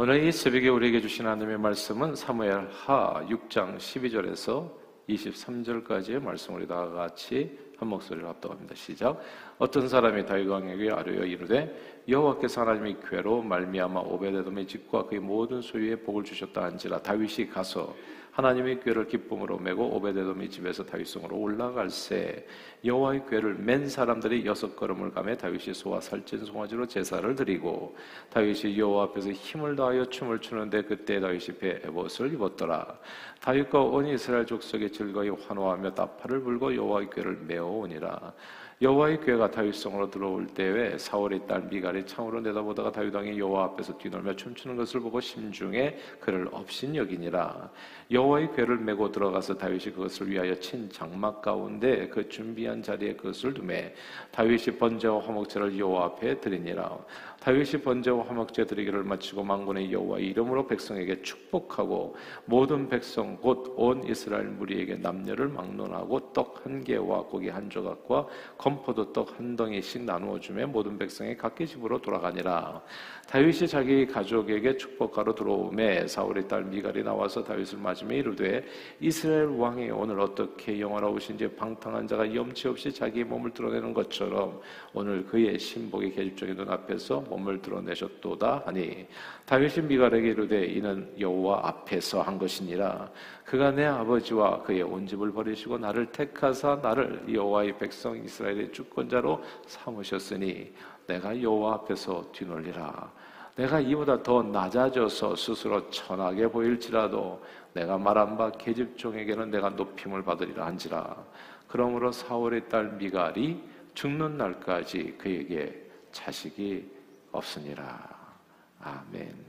오늘 이 새벽에 우리에게 주신 하나님의 말씀은 사무엘 하 6장 12절에서 23절까지의 말씀을 우리 다 같이 한 목소리로 합독합니다. 시작. 어떤 사람이 다윗 왕에게 아뢰어 이르되 여호와께서 하나님의 괴로 말미암아 오베데돔의 집과 그의 모든 소유에 복을 주셨다 한지라 다윗이 가서 하나님의 궤를 기쁨으로 메고 오베데돔의 집에서 다윗성으로 올라갈새 여호와의 궤를 맨 사람들이 여섯 걸음을 가며 다윗이 소와 살찐 송아지로 제사를 드리고 다윗이 여호와 앞에서 힘을 다하여 춤을 추는데 그때 다윗이 배옷을 입었더라. 다윗과 온 이스라엘 족속이 즐거이 환호하며 나팔을 불고 여호와의 궤를 메어오니라. 여호와의 궤가 다윗성으로 들어올 때에 사울의 딸 미갈이 창으로 내다보다가 다윗 왕이 여호와 앞에서 뒤놀며 춤추는 것을 보고 심중에 그를 없인 여기니라 여호와의 궤를 메고 들어가서 다윗이 그것을 위하여 친 장막 가운데 그 준비한 자리에 그것을 두매 다윗이 번제와 화목제를 여호와 앞에 드리니라. 다윗이 번제와 화목제 드리기를 마치고 망군의 여호와 이름으로 백성에게 축복하고 모든 백성 곧 온 이스라엘 무리에게 남녀를 막론하고 떡 한 개와 고기 한 조각과 건포도 떡 한 덩이씩 나누어 주매 모든 백성이 각기 집으로 돌아가니라. 다윗이 자기 가족에게 축복하러 들어오매 사울의 딸 미갈이 나와서 다윗을 맞 으며 이르되 이스라엘 왕이 오늘 어떻게 영원하오신지 방탕한 자가 염치 없이 자기 몸을 드러내는 것처럼 오늘 그의 신복의 계집종의 눈앞에서 몸을 드러내셨도다 하니 다윗이 미갈에게 이르되 이는 여호와 앞에서 한 것이니라 그가 내 아버지와 그의 온 집을 버리시고 나를 택하사 나를 여호와의 백성 이스라엘의 주권자로 삼으셨으니 내가 여호와 앞에서 뒤놀리라. 내가 이보다 더 낮아져서 스스로 천하게 보일지라도 내가 말한 바 계집종에게는 내가 높임을 받으리라 한지라. 그러므로 사울의 딸 미갈이 죽는 날까지 그에게 자식이 없으니라. 아멘.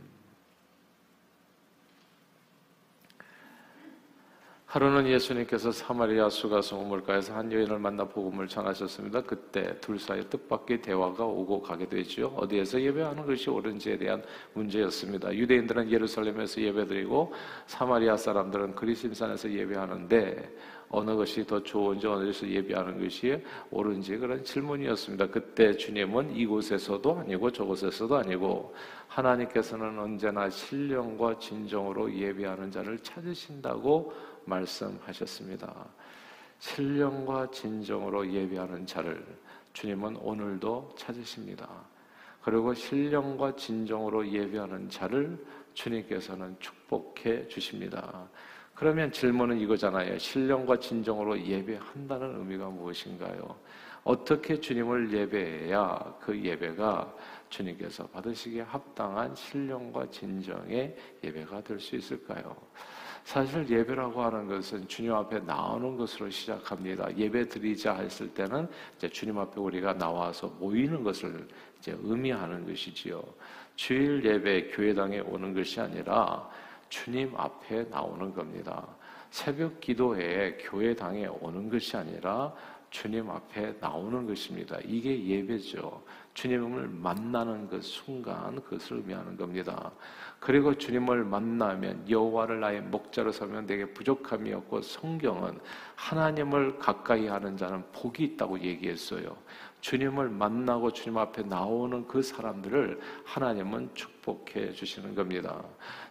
하루는 예수님께서 사마리아 수가성 우물가에서 한 여인을 만나 복음을 전하셨습니다. 그때 둘 사이 뜻밖의 대화가 오고 가게 되죠. 어디에서 예배하는 것이 옳은지에 대한 문제였습니다. 유대인들은 예루살렘에서 예배드리고 사마리아 사람들은 그리심산에서 예배하는데 어느 것이 더 좋은지 어느 것에서 예배하는 것이 옳은지 그런 질문이었습니다. 그때 주님은 이곳에서도 아니고 저곳에서도 아니고 하나님께서는 언제나 신령과 진정으로 예배하는 자를 찾으신다고 말씀하셨습니다. 신령과 진정으로 예배하는 자를 주님은 오늘도 찾으십니다. 그리고 신령과 진정으로 예배하는 자를 주님께서는 축복해 주십니다. 그러면 질문은 이거잖아요. 신령과 진정으로 예배한다는 의미가 무엇인가요? 어떻게 주님을 예배해야 그 예배가 주님께서 받으시기에 합당한 신령과 진정의 예배가 될 수 있을까요? 사실 예배라고 하는 것은 주님 앞에 나오는 것으로 시작합니다. 예배 드리자 했을 때는 이제 주님 앞에 우리가 나와서 모이는 것을 이제 의미하는 것이지요. 주일 예배 교회당에 오는 것이 아니라 주님 앞에 나오는 겁니다. 새벽 기도에 교회당에 오는 것이 아니라 주님 앞에 나오는 것입니다. 이게 예배죠. 주님을 만나는 그 순간 그것을 의미하는 겁니다. 그리고 주님을 만나면 여호와를 나의 목자로 서면 내게 부족함이 없고 성경은 하나님을 가까이 하는 자는 복이 있다고 얘기했어요. 주님을 만나고 주님 앞에 나오는 그 사람들을 하나님은 축복해 주시는 겁니다.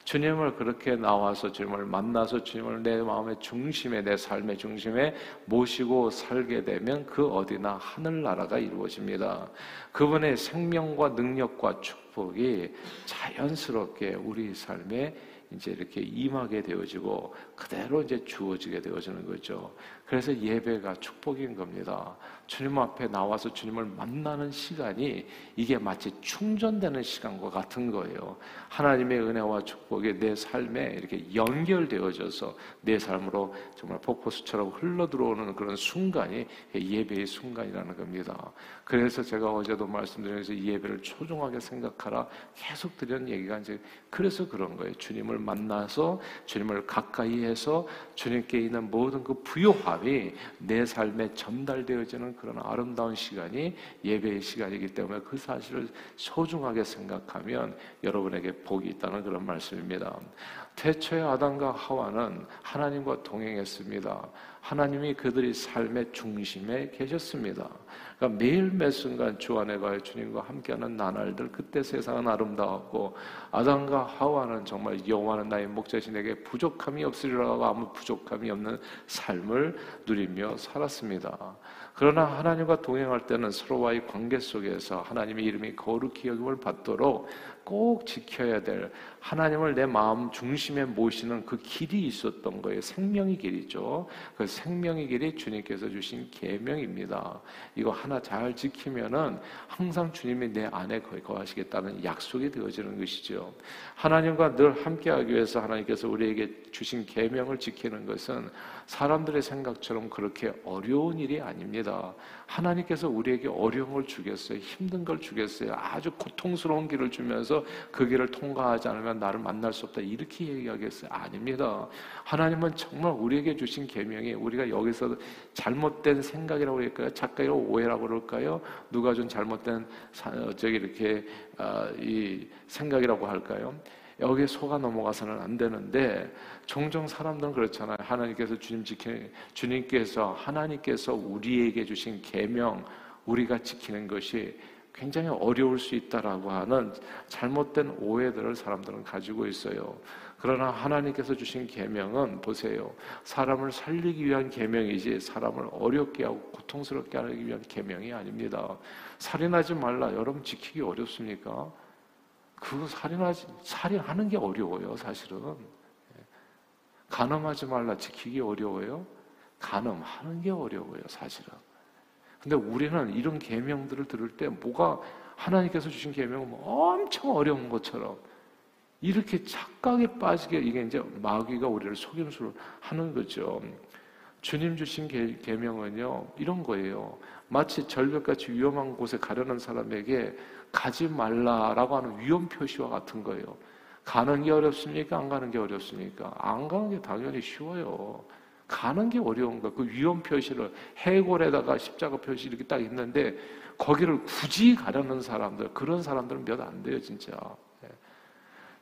주님을 그렇게 나와서 주님을 만나서 주님을 내 마음의 중심에 내 삶의 중심에 모시고 살게 되면 그 어디나 하늘나라가 이루어집니다. 그분의 생명과 능력과 축복이 자연스럽게 우리 삶에 이제 이렇게 임하게 되어지고 그대로 이제 주어지게 되어지는 거죠. 그래서 예배가 축복인 겁니다. 주님 앞에 나와서 주님을 만나는 시간이 이게 마치 충전되는 시간과 같은 거예요. 하나님의 은혜와 축복이 내 삶에 이렇게 연결되어져서 내 삶으로 정말 폭포수처럼 흘러 들어오는 그런 순간이 예배의 순간이라는 겁니다. 그래서 제가 어제도 말씀드리면서 예배를 초종하게 생각하라 계속 드리는 얘기가 이제 그래서 그런 거예요. 주님을 만나서 주님을 가까이 해서 주님께 있는 모든 그 부요함 이 내 삶에 전달되어지는 그런 아름다운 시간이 예배의 시간이기 때문에 그 사실을 소중하게 생각하면 여러분에게 복이 있다는 그런 말씀입니다. 태초에 아담과 하와는 하나님과 동행했습니다. 하나님이 그들의 삶의 중심에 계셨습니다. 그러니까 매일 매 순간 주 안에 가요 주님과 함께하는 나날들 그때 세상은 아름다웠고 아담과 하와는 정말 여호와는 나의 목자신 에게 부족함이 없으리라고 아무 부족함이 없는 삶을 누리며 살았습니다. 그러나 하나님과 동행할 때는 서로와의 관계 속에서 하나님의 이름이 거룩히 여김을 받도록 꼭 지켜야 될 하나님을 내 마음 중심에 모시는 그 길이 있었던 거예요. 생명의 길이죠. 그 생명의 길이 주님께서 주신 계명입니다. 이거 하나 잘 지키면은 항상 주님이 내 안에 거하시겠다는 약속이 되어지는 것이죠. 하나님과 늘 함께하기 위해서 하나님께서 우리에게 주신 계명을 지키는 것은 사람들의 생각처럼 그렇게 어려운 일이 아닙니다. 하나님께서 우리에게 어려움을 주겠어요. 힘든 걸 주겠어요. 아주 고통스러운 길을 주면서 그 길을 통과하지 않으면 나를 만날 수 없다. 이렇게 얘기하겠어요. 아닙니다. 하나님은 정말 우리에게 주신 계명이 우리가 여기서 잘못된 생각이라고 할까요? 착각이라고 오해라고 그럴까요? 누가 준 잘못된 저기 이렇게 아, 이 생각이라고 할까요? 여기에 속아 넘어가서는 안 되는데 종종 사람들은 그렇잖아요. 하나님께서 주님 지키 주님께서 하나님께서 우리에게 주신 계명 우리가 지키는 것이 굉장히 어려울 수 있다라고 하는 잘못된 오해들을 사람들은 가지고 있어요. 그러나 하나님께서 주신 계명은 보세요. 사람을 살리기 위한 계명이지 사람을 어렵게 하고 고통스럽게 하기 위한 계명이 아닙니다. 살인하지 말라. 여러분 지키기 어렵습니까? 그 살인하지 살인하는 게 어려워요, 사실은. 간음하지 말라 지키기 어려워요. 간음하는 게 어려워요, 사실은. 근데 우리는 이런 계명들을 들을 때 뭐가 하나님께서 주신 계명은 뭐 엄청 어려운 것처럼 이렇게 착각에 빠지게 이게 이제 마귀가 우리를 속임수를 하는 거죠. 주님 주신 계명은요 이런 거예요. 마치 절벽같이 위험한 곳에 가려는 사람에게 가지 말라라고 하는 위험 표시와 같은 거예요. 가는 게 어렵습니까? 안 가는 게 어렵습니까? 안 가는 게 당연히 쉬워요. 가는 게 어려운 거그 위험 표시를 해골에다가 십자가 표시 이렇게 딱 있는데 거기를 굳이 가려는 사람들 그런 사람들은 몇 안 돼요 진짜. 예.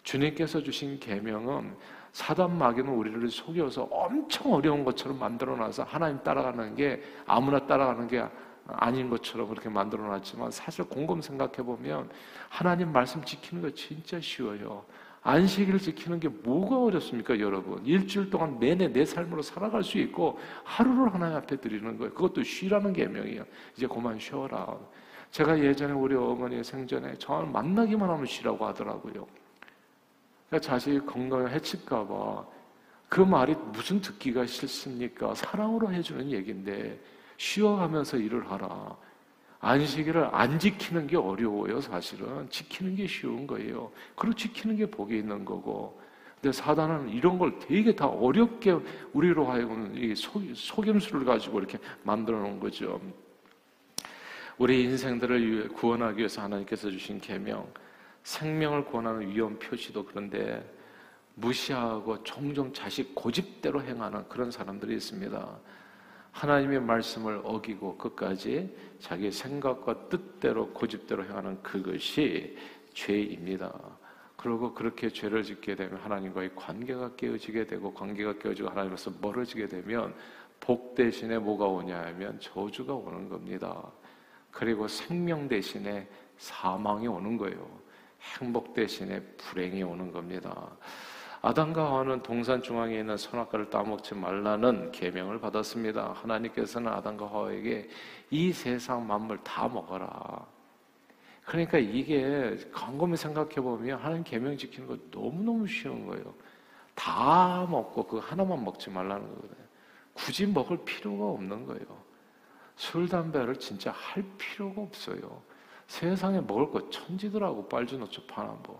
주님께서 주신 계명은 사단 마귀는 우리를 속여서 엄청 어려운 것처럼 만들어놔서 하나님 따라가는 게 아무나 따라가는 게 아닌 것처럼 그렇게 만들어놨지만 사실 곰곰 생각해 보면 하나님 말씀 지키는 거 진짜 쉬워요. 안식일을 지키는 게 뭐가 어렵습니까, 여러분? 일주일 동안 내내 내 삶으로 살아갈 수 있고 하루를 하나님 앞에 드리는 거예요. 그것도 쉬라는 계명이에요. 이제 그만 쉬어라. 제가 예전에 우리 어머니 생전에 저를 만나기만 하면 쉬라고 하더라고요. 그러니까 자식이 건강에 해칠까 봐 그 말이 무슨 듣기가 싫습니까? 사랑으로 해주는 얘기인데 쉬어가면서 일을 하라. 안식일을 안 지키는 게 어려워요, 사실은. 지키는 게 쉬운 거예요. 그리고 지키는 게 복이 있는 거고. 근데 사단은 이런 걸 되게 다 어렵게 우리로 하여금 이 속임수를 가지고 이렇게 만들어 놓은 거죠. 우리 인생들을 구원하기 위해서 하나님께서 주신 계명, 생명을 구원하는 위험 표시도 그런데 무시하고 종종 자식 고집대로 행하는 그런 사람들이 있습니다. 하나님의 말씀을 어기고 끝까지 자기 생각과 뜻대로 고집대로 행하는 그것이 죄입니다. 그리고 그렇게 죄를 짓게 되면 하나님과의 관계가 깨어지게 되고 관계가 깨어지고 하나님께서 멀어지게 되면 복 대신에 뭐가 오냐 하면 저주가 오는 겁니다. 그리고 생명 대신에 사망이 오는 거예요. 행복 대신에 불행이 오는 겁니다. 아담과 하와는 동산 중앙에 있는 선악과를 따먹지 말라는 계명을 받았습니다. 하나님께서는 아담과 하와에게 이 세상 만물 다 먹어라. 그러니까 이게 곰곰이 생각해 보면 하나님 계명 지키는 거 너무 너무 쉬운 거예요. 다 먹고 그 하나만 먹지 말라는 거거든요. 굳이 먹을 필요가 없는 거예요. 술, 담배를 진짜 할 필요가 없어요. 세상에 먹을 거 천지더라고 빨주노초 파남보.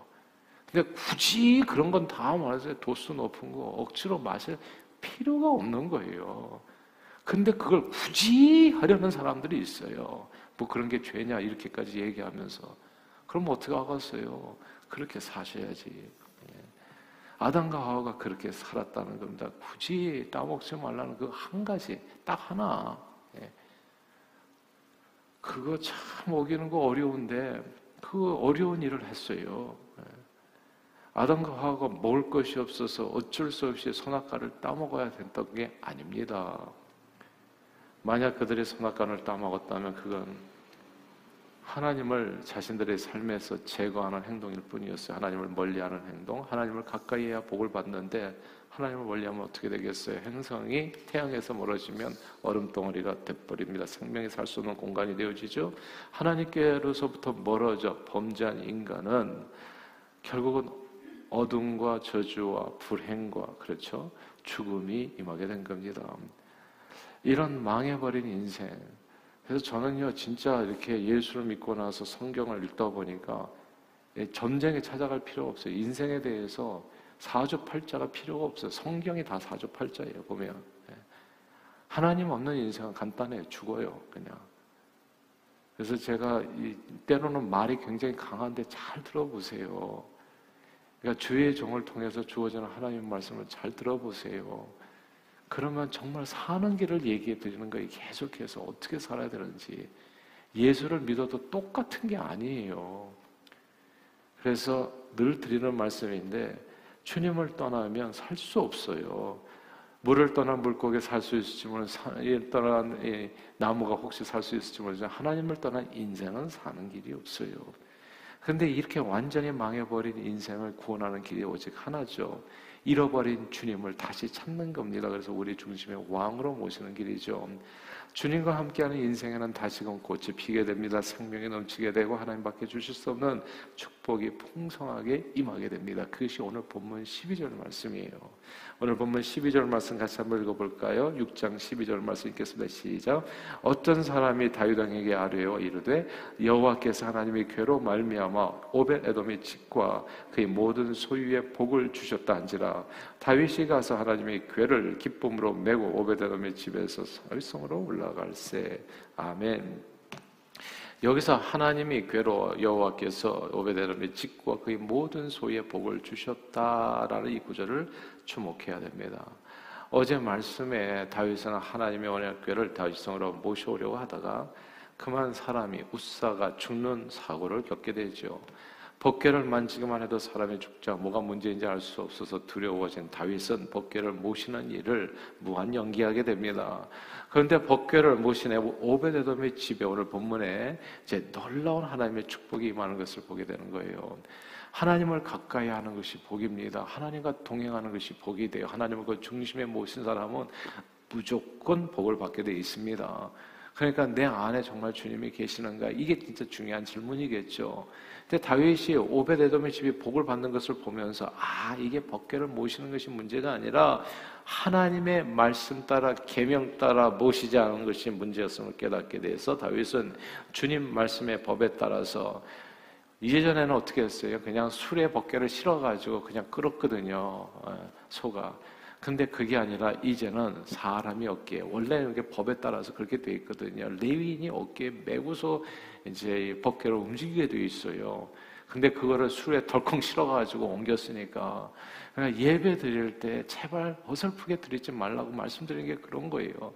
근데 굳이 그런 건 다 말해서 도수 높은 거 억지로 마실 필요가 없는 거예요. 근데 그걸 굳이 하려는 사람들이 있어요. 뭐 그런 게 죄냐 이렇게까지 얘기하면서 그럼 어떻게 하겠어요? 그렇게 사셔야지. 예. 아담과 하와가 그렇게 살았다는 겁니다. 굳이 따먹지 말라는 그 한 가지 딱 하나. 예. 그거 참 먹이는 거 어려운데 그 어려운 일을 했어요. 아담과 하와가 먹을 것이 없어서 어쩔 수 없이 선악과를 따먹어야 된다는 게 아닙니다. 만약 그들이 선악간을 따먹었다면 그건 하나님을 자신들의 삶에서 제거하는 행동일 뿐이었어요. 하나님을 멀리하는 행동, 하나님을 가까이 해야 복을 받는데 하나님을 멀리하면 어떻게 되겠어요? 행성이 태양에서 멀어지면 얼음 덩어리가 돼버립니다. 생명이 살 수 없는 공간이 되어지죠. 하나님께로서부터 멀어져 범죄한 인간은 결국은 어둠과 저주와 불행과 그렇죠 죽음이 임하게 된 겁니다. 이런 망해버린 인생. 그래서 저는요 진짜 이렇게 예수를 믿고 나서 성경을 읽다 보니까 전쟁에 찾아갈 필요 없어요. 인생에 대해서 사주팔자가 필요가 없어요. 성경이 다 사주팔자예요, 보면. 예. 하나님 없는 인생은 간단해요. 죽어요, 그냥. 그래서 제가 때로는 말이 굉장히 강한데 잘 들어보세요. 그러니까 주의 종을 통해서 주어지는 하나님 말씀을 잘 들어보세요. 그러면 정말 사는 길을 얘기해 드리는 거예요. 계속해서 어떻게 살아야 되는지. 예수를 믿어도 똑같은 게 아니에요. 그래서 늘 드리는 말씀인데 주님을 떠나면 살 수 없어요. 물을 떠난 물고기 살 수 있을지 모르는 떠난 나무가 혹시 살 수 있을지 모르지만 하나님을 떠난 인생은 사는 길이 없어요. 그런데 이렇게 완전히 망해버린 인생을 구원하는 길이 오직 하나죠. 잃어버린 주님을 다시 찾는 겁니다. 그래서 우리 중심의 왕으로 모시는 길이죠. 주님과 함께하는 인생에는 다시금 꽃이 피게 됩니다. 생명이 넘치게 되고 하나님밖에 주실 수 없는 축복이 풍성하게 임하게 됩니다. 그것이 오늘 본문 12절 말씀이에요. 오늘 본문 12절 말씀 같이 한번 읽어볼까요? 6장 12절 말씀 읽겠습니다. 시작. 어떤 사람이 다윗왕에게 아뢰어 이르되 여호와께서 하나님의 괴로 말미암아 오벳 에돔의 집과 그의 모든 소유의 복을 주셨다 한지라 다윗이 가서 하나님의 괴를 기쁨으로 메고 오벳 에돔의 집에서 설성으로 올라 갈세. 아멘. 여기서 하나님이 괴로 여호와께서 오베데돔의 집과 그의 모든 소유의 복을 주셨다라는 이 구절을 주목해야 됩니다. 어제 말씀에 다윗은 하나님의 언약궤를 다윗성으로 모셔오려고 하다가 그만 사람이 우사가 죽는 사고를 겪게 되죠. 법궤를 만지기만 해도 사람이 죽자 뭐가 문제인지 알 수 없어서 두려워진 다윗은 법궤를 모시는 일을 무한 연기하게 됩니다. 그런데 법궤를 모시네 오베데돔의 집에 오늘 본문에 이제 놀라운 하나님의 축복이 임하는 것을 보게 되는 거예요. 하나님을 가까이 하는 것이 복입니다. 하나님과 동행하는 것이 복이 돼요. 하나님을 그 중심에 모신 사람은 무조건 복을 받게 돼 있습니다. 그러니까 내 안에 정말 주님이 계시는가? 이게 진짜 중요한 질문이겠죠. 근데 다윗이 오베데돔의 집이 복을 받는 것을 보면서 아 이게 법궤를 모시는 것이 문제가 아니라 하나님의 말씀 따라 계명 따라 모시지 않은 것이 문제였음을 깨닫게 돼서 다윗은 주님 말씀의 법에 따라서 이제전에는 어떻게 했어요? 그냥 술에 벗개를 실어가지고 그냥 끓었거든요. 어, 소가. 근데 그게 아니라 이제는 사람이 어깨에 원래는 게 법에 따라서 그렇게 돼 있거든요. 레위인이 어깨에 메고서 이제 법계를 움직이게 돼 있어요. 근데 그거를 술에 덜컹 실어가지고 옮겼으니까 그러니까 예배 드릴 때 제발 어설프게 드리지 말라고 말씀드리는 게 그런 거예요.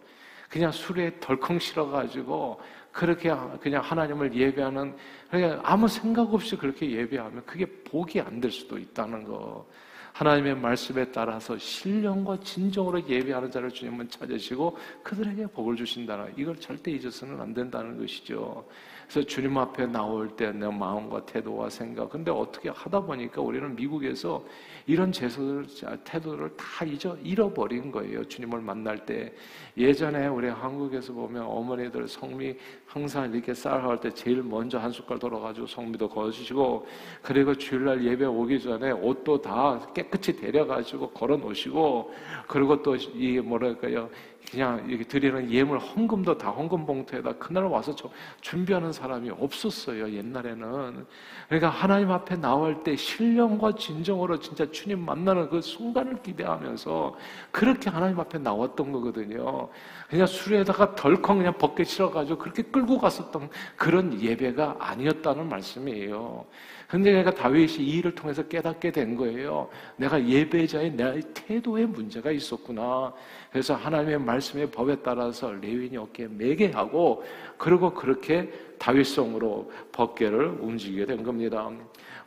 그냥 술에 덜컹 실어가지고 그렇게 그냥 하나님을 예배하는 그냥 아무 생각 없이 그렇게 예배하면 그게 복이 안 될 수도 있다는 거. 하나님의 말씀에 따라서 신령과 진정으로 예배하는 자를 주님은 찾으시고 그들에게 복을 주신다는 이걸 절대 잊어서는 안 된다는 것이죠. 그래서 주님 앞에 나올 때 내 마음과 태도와 생각. 근데 어떻게 하다 보니까 우리는 미국에서 이런 제소들, 태도를 다 잊어, 잃어버린 거예요. 주님을 만날 때. 예전에 우리 한국에서 보면 어머니들 성미 항상 이렇게 쌀할 때 제일 먼저 한 숟갈 돌아가지고 성미도 거주시고 그리고 주일날 예배 오기 전에 옷도 다 깨끗이 데려가지고 걸어 놓으시고 그리고 또 이 뭐랄까요 그냥 이렇게 드리는 예물 헌금도 다 헌금 봉투에다 그날 와서 준비하는 사람이 없었어요 옛날에는. 그러니까 하나님 앞에 나올 때 신령과 진정으로 진짜 주님 만나는 그 순간을 기대하면서 그렇게 하나님 앞에 나왔던 거거든요. 그냥 술에다가 덜컹 그냥 벗겨 실어가지고 그렇게 끌고 갔었던 그런 예배가 아니었다는 말씀이에요 근데 내가 다윗이 이 일을 통해서 깨닫게 된 거예요. 내가 예배자의 내 태도에 문제가 있었구나. 그래서 하나님의 말씀의 법에 따라서 레위인이 어깨에 매게 하고 그리고 그렇게 다윗성으로 법계를 움직이게 된 겁니다.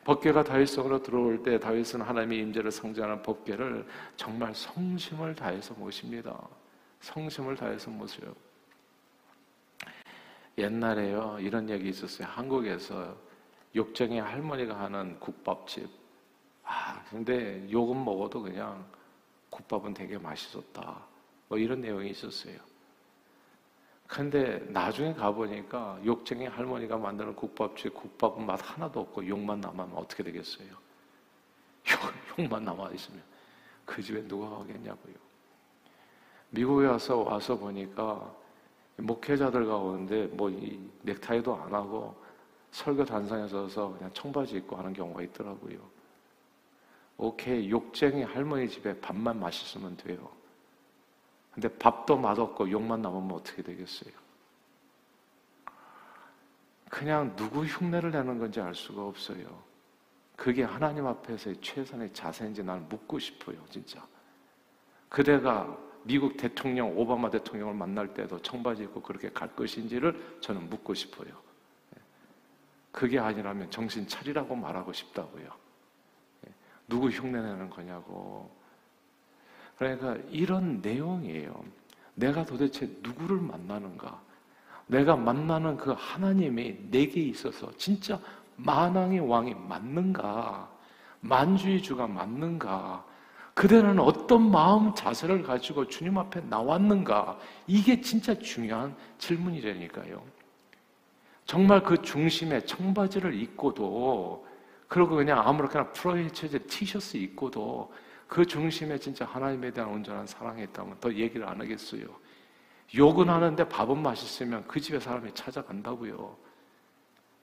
법계가 다윗성으로 들어올 때 다윗은 하나님의 임재를 상징하는 법계를 정말 성심을 다해서 모십니다. 성심을 다해서 모셔요. 옛날에요 이런 얘기 있었어요. 한국에서 욕쟁이 할머니가 하는 국밥집. 아 근데 욕은 먹어도 그냥 국밥은 되게 맛있었다. 뭐 이런 내용이 있었어요. 근데 나중에 가보니까 욕쟁이 할머니가 만드는 국밥집 국밥은 맛 하나도 없고 욕만 남으면 어떻게 되겠어요? 욕, 욕만 남아 있으면 그 집에 누가 가겠냐고요. 미국에 와서 와서 보니까 목회자들 가 오는데 뭐 이 넥타이도 안 하고 설교 단상에 서서 그냥 청바지 입고 하는 경우가 있더라고요. 오케이 욕쟁이 할머니 집에 밥만 맛있으면 돼요. 근데 밥도 맛없고 욕만 남으면 어떻게 되겠어요? 그냥 누구 흉내를 내는 건지 알 수가 없어요. 그게 하나님 앞에서의 최선의 자세인지 나는 묻고 싶어요, 진짜. 그대가 미국 대통령, 오바마 대통령을 만날 때도 청바지 입고 그렇게 갈 것인지를 저는 묻고 싶어요. 그게 아니라면 정신 차리라고 말하고 싶다고요. 누구 흉내내는 거냐고. 그러니까 이런 내용이에요. 내가 도대체 누구를 만나는가? 내가 만나는 그 하나님이 내게 있어서 진짜 만왕의 왕이 맞는가? 만주의 주가 맞는가? 그대는 어떤 마음 자세를 가지고 주님 앞에 나왔는가? 이게 진짜 중요한 질문이라니까요. 정말 그 중심에 청바지를 입고도 그리고 그냥 아무렇게나 풀어헤쳐진 티셔츠 입고도 그 중심에 진짜 하나님에 대한 온전한 사랑이 있다면 더 얘기를 안 하겠어요. 욕은 하는데 밥은 맛있으면 그 집에 사람이 찾아간다고요.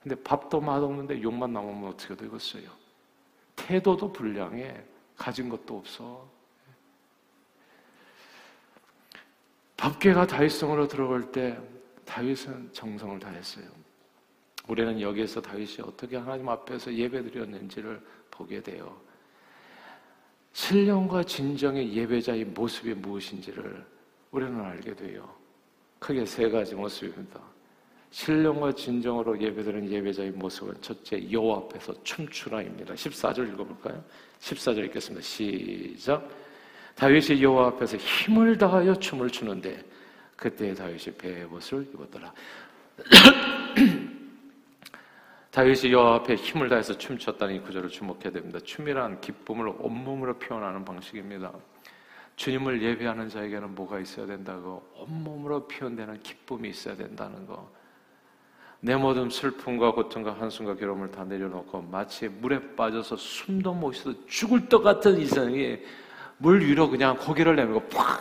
근데 밥도 맛없는데 욕만 남으면 어떻게 되겠어요? 태도도 불량해. 가진 것도 없어. 밥계가 다윗성으로 들어갈 때 다윗은 정성을 다했어요. 우리는 여기에서 다윗이 어떻게 하나님 앞에서 예배드렸는지를 보게 돼요. 신령과 진정의 예배자의 모습이 무엇인지를 우리는 알게 돼요. 크게 세 가지 모습입니다. 신령과 진정으로 예배드리는 예배자의 모습은 첫째 여호와 앞에서 춤추라입니다. 14절 읽어볼까요? 14절 읽겠습니다. 시작. 다윗이 여호와 앞에서 힘을 다하여 춤을 추는데 그때 다윗이 배옷을 입었더라. 다윗이 여호와 앞에 힘을 다해서 춤췄다는 이 구절을 주목해야 됩니다. 춤이란 기쁨을 온몸으로 표현하는 방식입니다. 주님을 예배하는 자에게는 뭐가 있어야 된다고? 온몸으로 표현되는 기쁨이 있어야 된다는 거. 내 모든 슬픔과 고통과 한숨과 괴로움을 다 내려놓고 마치 물에 빠져서 숨도 못 쉬어 죽을 것 같은 이상이 물 위로 그냥 고개를 내밀고 팍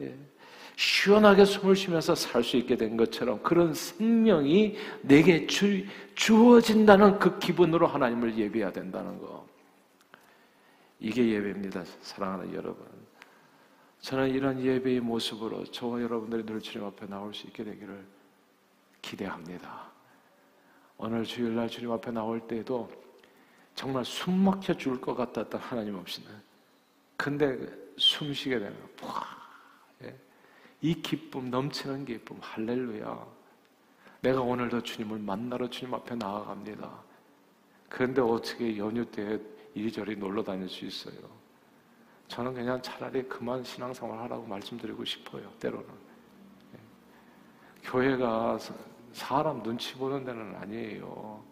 예. 시원하게 숨을 쉬면서 살 수 있게 된 것처럼 그런 생명이 내게 주, 주어진다는 그 기분으로 하나님을 예배해야 된다는 거. 이게 예배입니다. 사랑하는 여러분. 저는 이런 예배의 모습으로 저와 여러분들이 늘 주님 앞에 나올 수 있게 되기를 기대합니다. 오늘 주일날 주님 앞에 나올 때에도 정말 숨 막혀 죽을 것 같았던 하나님 없이는 근데 숨 쉬게 되면 이 기쁨, 넘치는 기쁨, 할렐루야. 내가 오늘도 주님을 만나러 주님 앞에 나아갑니다. 그런데 어떻게 연휴 때 이리저리 놀러 다닐 수 있어요? 저는 그냥 차라리 그만 신앙생활 하라고 말씀드리고 싶어요, 때로는. 예. 교회가 사람 눈치 보는 데는 아니에요.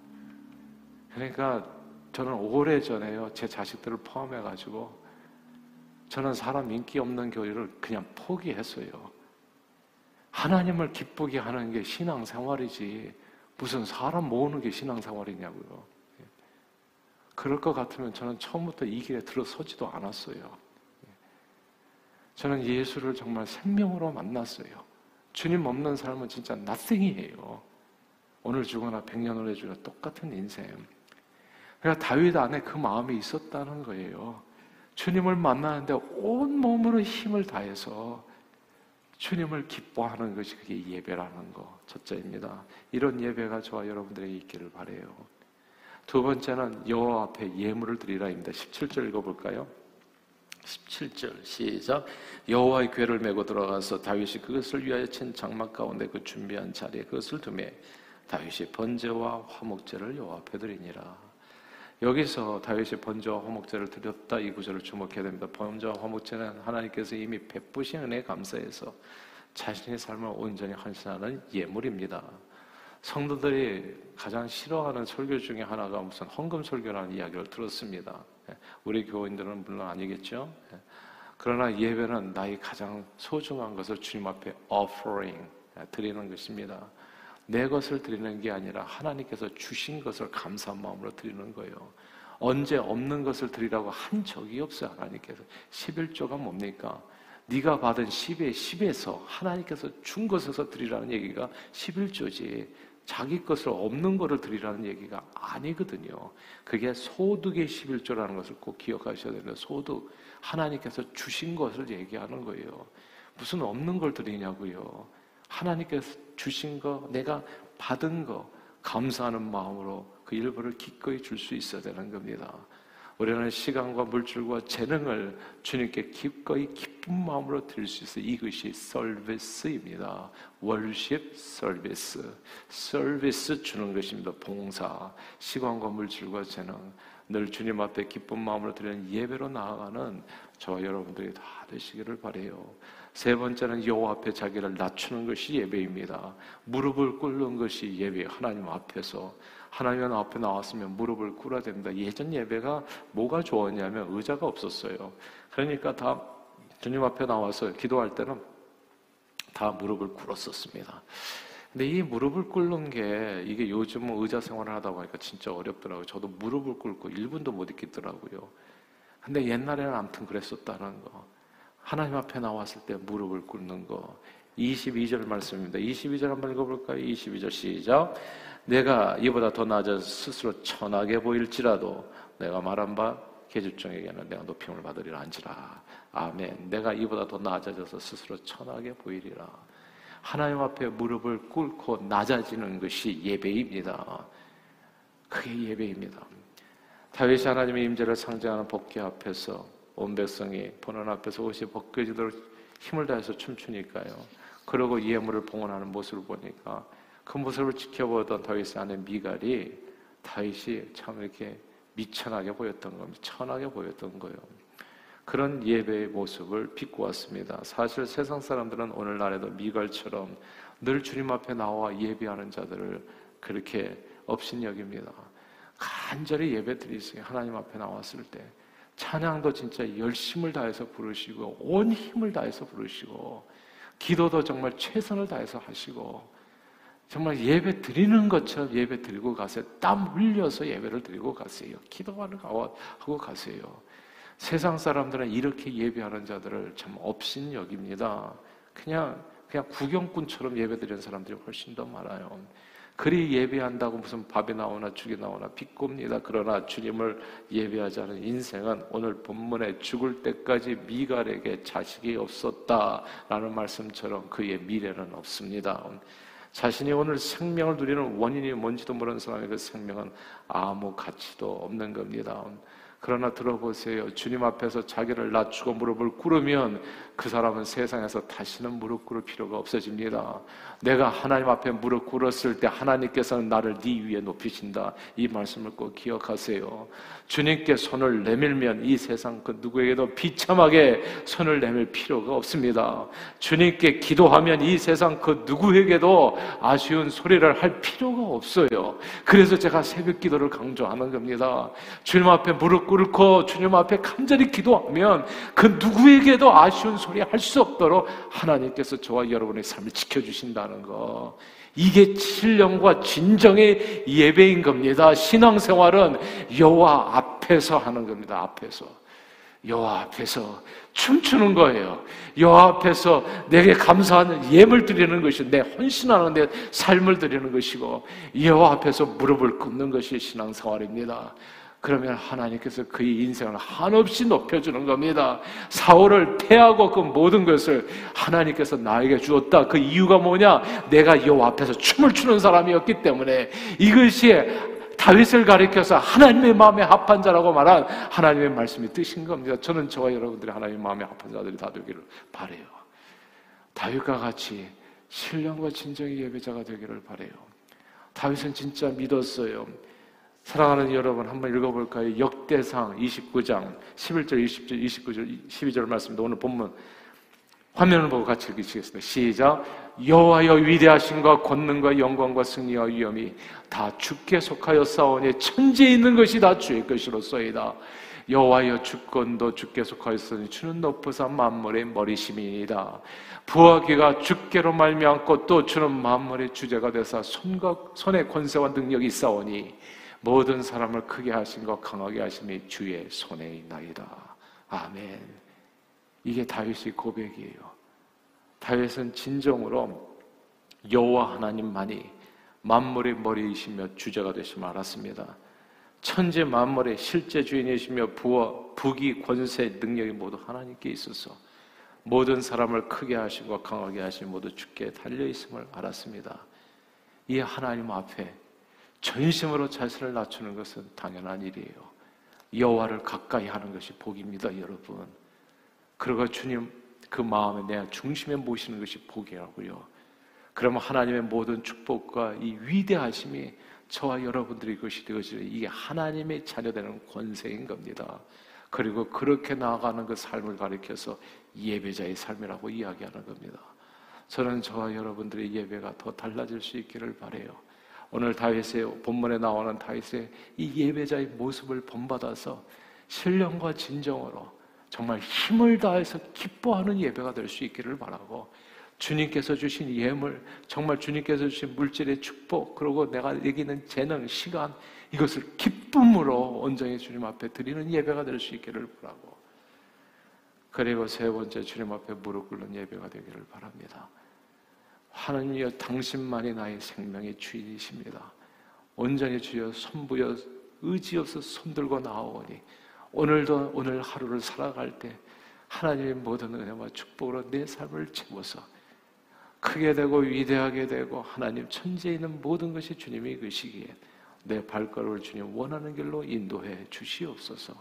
그러니까 저는 오래전에요, 제 자식들을 포함해가지고 저는 사람 인기 없는 교회를 그냥 포기했어요. 하나님을 기쁘게 하는 게 신앙생활이지 무슨 사람 모으는 게 신앙생활이냐고요. 예. 그럴 것 같으면 저는 처음부터 이 길에 들어서지도 않았어요. 예. 저는 예수를 정말 생명으로 만났어요. 주님 없는 삶은 진짜 nothing이에요. 오늘 죽거나 백년 후에 죽거나 똑같은 인생. 그러니까 다윗 안에 그 마음이 있었다는 거예요. 주님을 만나는데 온 몸으로 힘을 다해서 주님을 기뻐하는 것이 그게 예배라는 거 첫째입니다. 이런 예배가 저와 여러분들에게 있기를 바래요. 두 번째는 여호와 앞에 예물을 드리라입니다. 17절 읽어볼까요? 17절 시작 여호와의 궤를 메고 들어가서 다윗이 그것을 위하여 친 장막 가운데 그 준비한 자리에 그것을 두매 다윗이 번제와 화목제를 여호와 앞에 드리니라 여기서 다윗이 번제와 화목제를 드렸다 이 구절을 주목해야 됩니다. 번제와 화목제는 하나님께서 이미 베푸신 은혜 감사해서 자신의 삶을 온전히 헌신하는 예물입니다. 성도들이 가장 싫어하는 설교 중에 하나가 무슨 헌금 설교라는 이야기를 들었습니다. 예, 우리 교인들은 물론 아니겠죠. 예, 그러나 예배는 나의 가장 소중한 것을 주님 앞에 offering 예, 드리는 것입니다. 내 것을 드리는 게 아니라 하나님께서 주신 것을 감사한 마음으로 드리는 거예요. 언제 없는 것을 드리라고 한 적이 없어요. 하나님께서 11조가 뭡니까? 네가 받은 10의 10에서 하나님께서 준 것에서 드리라는 얘기가 11조지. 자기 것을 없는 것을 드리라는 얘기가 아니거든요. 그게 소득의 11조라는 것을 꼭 기억하셔야 되는데 소득 하나님께서 주신 것을 얘기하는 거예요. 무슨 없는 걸 드리냐고요. 하나님께서 주신 거, 내가 받은 거 감사하는 마음으로 그 일부를 기꺼이 줄 수 있어야 되는 겁니다. 우리는 시간과 물질과 재능을 주님께 기꺼이 기쁜 마음으로 드릴 수 있어요. 이것이 서비스입니다. 월십 서비스. 서비스 주는 것입니다. 봉사. 시간과 물질과 재능. 늘 주님 앞에 기쁜 마음으로 드리는 예배로 나아가는 저와 여러분들이 다 되시기를 바래요. 세 번째는 여호와 앞에 자기를 낮추는 것이 예배입니다. 무릎을 꿇는 것이 예배. 하나님 앞에서 하나님 앞에 나왔으면 무릎을 꿇어야 됩니다. 예전 예배가 뭐가 좋았냐면 의자가 없었어요. 그러니까 다 주님 앞에 나와서 기도할 때는 다 무릎을 꿇었었습니다. 근데 이 무릎을 꿇는 게 이게 요즘은 의자 생활을 하다 보니까 진짜 어렵더라고요. 저도 무릎을 꿇고 1분도 못 있겠더라고요. 근데 옛날에는 아무튼 그랬었다는 거. 하나님 앞에 나왔을 때 무릎을 꿇는 거. 22절 말씀입니다. 22절 한번 읽어볼까요? 22절 시작. 내가 이보다 더 낮아 스스로 천하게 보일지라도 내가 말한 바 계집종에게는 내가 높임을 받으리라 한지라. 아멘. 내가 이보다 더 낮아져서 스스로 천하게 보이리라. 하나님 앞에 무릎을 꿇고 낮아지는 것이 예배입니다. 그게 예배입니다. 다윗이 하나님의 임재를 상징하는 복귀 앞에서 온 백성이 보는 앞에서 옷이 벗겨지도록 힘을 다해서 춤추니까요. 그러고 예물을 봉헌하는 모습을 보니까 그 모습을 지켜보던 다윗의 아내 미갈이 다윗이 참 이렇게 미천하게 보였던 겁니다. 천하게 보였던 거예요. 그런 예배의 모습을 비꼬았습니다. 사실 세상 사람들은 오늘날에도 미갈처럼 늘 주님 앞에 나와 예배하는 자들을 그렇게 업신여깁니다. 간절히 예배 드리세요. 하나님 앞에 나왔을 때. 찬양도 진짜 열심을 다해서 부르시고, 온 힘을 다해서 부르시고, 기도도 정말 최선을 다해서 하시고, 정말 예배 드리는 것처럼 예배 드리고 가세요. 땀 흘려서 예배를 드리고 가세요. 기도하는 하고 가세요. 세상 사람들은 이렇게 예배하는 자들을 참 업신 여깁니다. 그냥 그냥 구경꾼처럼 예배 드리는 사람들이 훨씬 더 많아요. 그리 예배한다고 무슨 밥이 나오나 죽이 나오나 비꼽니다. 그러나 주님을 예배하지 않은 인생은 오늘 본문에 죽을 때까지 미갈에게 자식이 없었다라는 말씀처럼 그의 미래는 없습니다. 자신이 오늘 생명을 누리는 원인이 뭔지도 모르는 사람의 그 생명은 아무 가치도 없는 겁니다. 그러나 들어보세요. 주님 앞에서 자기를 낮추고 무릎을 꿇으면 그 사람은 세상에서 다시는 무릎 꿇을 필요가 없어집니다. 내가 하나님 앞에 무릎 꿇었을 때 하나님께서는 나를 네 위에 높이신다. 이 말씀을 꼭 기억하세요. 주님께 손을 내밀면 이 세상 그 누구에게도 비참하게 손을 내밀 필요가 없습니다. 주님께 기도하면 이 세상 그 누구에게도 아쉬운 소리를 할 필요가 없어요. 그래서 제가 새벽 기도를 강조하는 겁니다. 주님 앞에 무릎 꿇고 주님 앞에 간절히 기도하면 그 누구에게도 아쉬운 소리 할 수 없도록 하나님께서 저와 여러분의 삶을 지켜주신다는 거. 이게 신령과 진정의 예배인 겁니다. 신앙생활은 여호와 앞에서 하는 겁니다. 앞에서. 여호와 앞에서 춤추는 거예요. 여호와 앞에서 내게 감사하는 예물 드리는 것이 내 헌신하는 내 삶을 드리는 것이고 여호와 앞에서 무릎을 꿇는 것이 신앙생활입니다. 그러면 하나님께서 그의 인생을 한없이 높여주는 겁니다. 사울을 패하고 그 모든 것을 하나님께서 나에게 주었다. 그 이유가 뭐냐? 내가 여호와 앞에서 춤을 추는 사람이었기 때문에 이것이 다윗을 가리켜서 하나님의 마음에 합한 자라고 말한 하나님의 말씀이 뜻인 겁니다. 저는 저와 여러분들이 하나님의 마음에 합한 자들이 다 되기를 바래요. 다윗과 같이 신령과 진정의 예배자가 되기를 바래요. 다윗은 진짜 믿었어요. 사랑하는 여러분 한번 읽어볼까요? 역대상 29장 11절, 20절, 29절, 12절 말씀입니다. 오늘 본문 화면을 보고 같이 읽으시겠습니다. 시작. 여호와여 위대하신과 권능과 영광과 승리와 위엄이 다 주께 속하여 싸우니 천지에 있는 것이 다 주의 것이로소이다. 여호와여 주권도 주께 속하였으니 주는 높으사 만물의 머리심이니이다. 부와 기가 주께로 말미암고 또 주는 만물의 주제가 되사 손과 손의 권세와 능력이 있사오니 모든 사람을 크게 하신 것 강하게 하심이 주의 손에 있나이다. 아멘. 이게 다윗의 고백이에요. 다윗은 진정으로 여호와 하나님만이 만물의 머리이시며 주제가 되심을 알았습니다. 천재 만물의 실제 주인이시며 부와 부기 권세 능력이 모두 하나님께 있어서 모든 사람을 크게 하시고 강하게 하신 모두 주께 달려 있음을 알았습니다. 이 하나님 앞에 전심으로 자신을 낮추는 것은 당연한 일이에요. 여호와를 가까이 하는 것이 복입니다, 여러분. 그리고 주님 그 마음에 내 중심에 모시는 것이 복이라고요. 그러면 하나님의 모든 축복과 이 위대하심이 저와 여러분들이 것이 되어지는 이게 하나님의 자녀되는 권세인 겁니다. 그리고 그렇게 나아가는 그 삶을 가리켜서 예배자의 삶이라고 이야기하는 겁니다. 저는 저와 여러분들의 예배가 더 달라질 수 있기를 바래요. 오늘 다윗의 본문에 나오는 다윗의 이 예배자의 모습을 본받아서 신령과 진정으로 정말 힘을 다해서 기뻐하는 예배가 될 수 있기를 바라고 주님께서 주신 예물, 정말 주님께서 주신 물질의 축복, 그리고 내가 여기는 재능, 시간, 이것을 기쁨으로 온전히 주님 앞에 드리는 예배가 될 수 있기를 바라고. 그리고 세 번째 주님 앞에 무릎 꿇는 예배가 되기를 바랍니다. 하나님이여 당신만이 나의 생명의 주인이십니다. 온전히 주여 손부여 의지 없어 손들고 나오니 오늘도 오늘 하루를 살아갈 때 하나님의 모든 은혜와 축복으로 내 삶을 채워서 크게 되고 위대하게 되고 하나님 천지에 있는 모든 것이 주님이 그시기에 내 발걸음을 주님 원하는 길로 인도해 주시옵소서.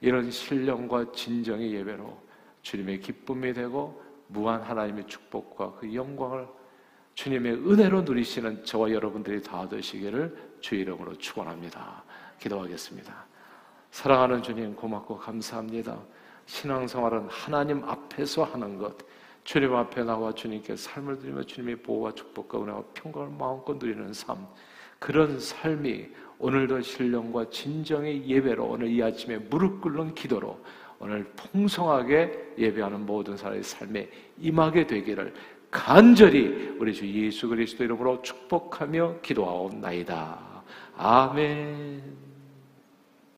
이런 신령과 진정의 예배로 주님의 기쁨이 되고 무한 하나님의 축복과 그 영광을 주님의 은혜로 누리시는 저와 여러분들이 다 되시기를 주 이름으로 축원합니다. 기도하겠습니다. 사랑하는 주님 고맙고 감사합니다. 신앙생활은 하나님 앞에서 하는 것 주님 앞에 나와 주님께 삶을 드리며 주님의 보호와 축복과 은혜와 평강을 마음껏 누리는 삶 그런 삶이 오늘도 신령과 진정의 예배로 오늘 이 아침에 무릎 꿇는 기도로 오늘 풍성하게 예배하는 모든 사람의 삶에 임하게 되기를 간절히 우리 주 예수 그리스도 이름으로 축복하며 기도하옵나이다. 아멘.